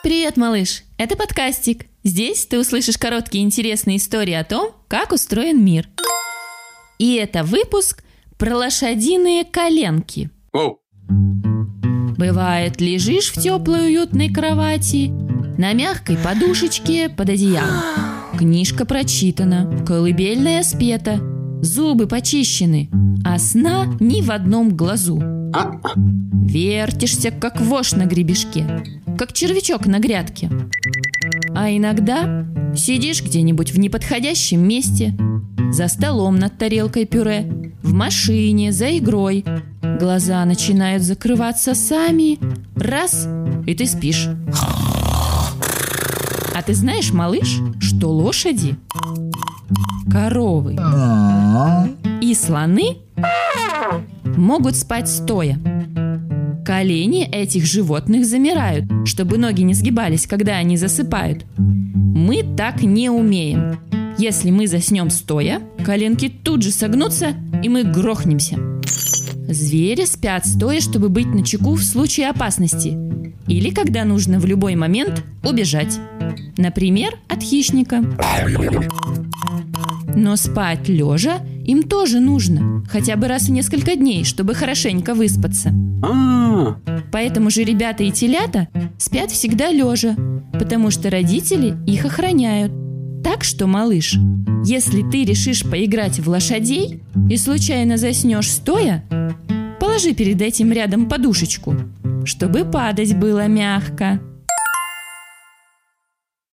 Привет, малыш! Это подкастик. Здесь ты услышишь короткие интересные истории о том, как устроен мир. И это выпуск про лошадиные коленки. Воу. Бывает, лежишь в теплой уютной кровати, на мягкой подушечке под одеялом. Книжка прочитана, колыбельная спета, зубы почищены, а сна ни в одном глазу. А, Вертишься, как вошь на гребешке, как червячок на грядке. А иногда сидишь где-нибудь в неподходящем месте, за столом над тарелкой пюре, в машине, за игрой. Глаза начинают закрываться сами. Раз, и ты спишь. А ты знаешь, малыш, что лошади, коровы и слоны могут спать стоя. Колени этих животных замирают, чтобы ноги не сгибались, когда они засыпают. Мы так не умеем. Если мы заснем стоя, коленки тут же согнутся, и мы грохнемся. Звери спят стоя, чтобы быть на чеку в случае опасности. Или когда нужно в любой момент убежать. Например, от хищника. Но спать лежа им тоже нужно, хотя бы раз в несколько дней, чтобы хорошенько выспаться. А, Поэтому же ребята и телята спят всегда лежа, потому что родители их охраняют. Так что, малыш, если ты решишь поиграть в лошадей и случайно заснешь стоя, положи перед этим рядом подушечку, чтобы падать было мягко.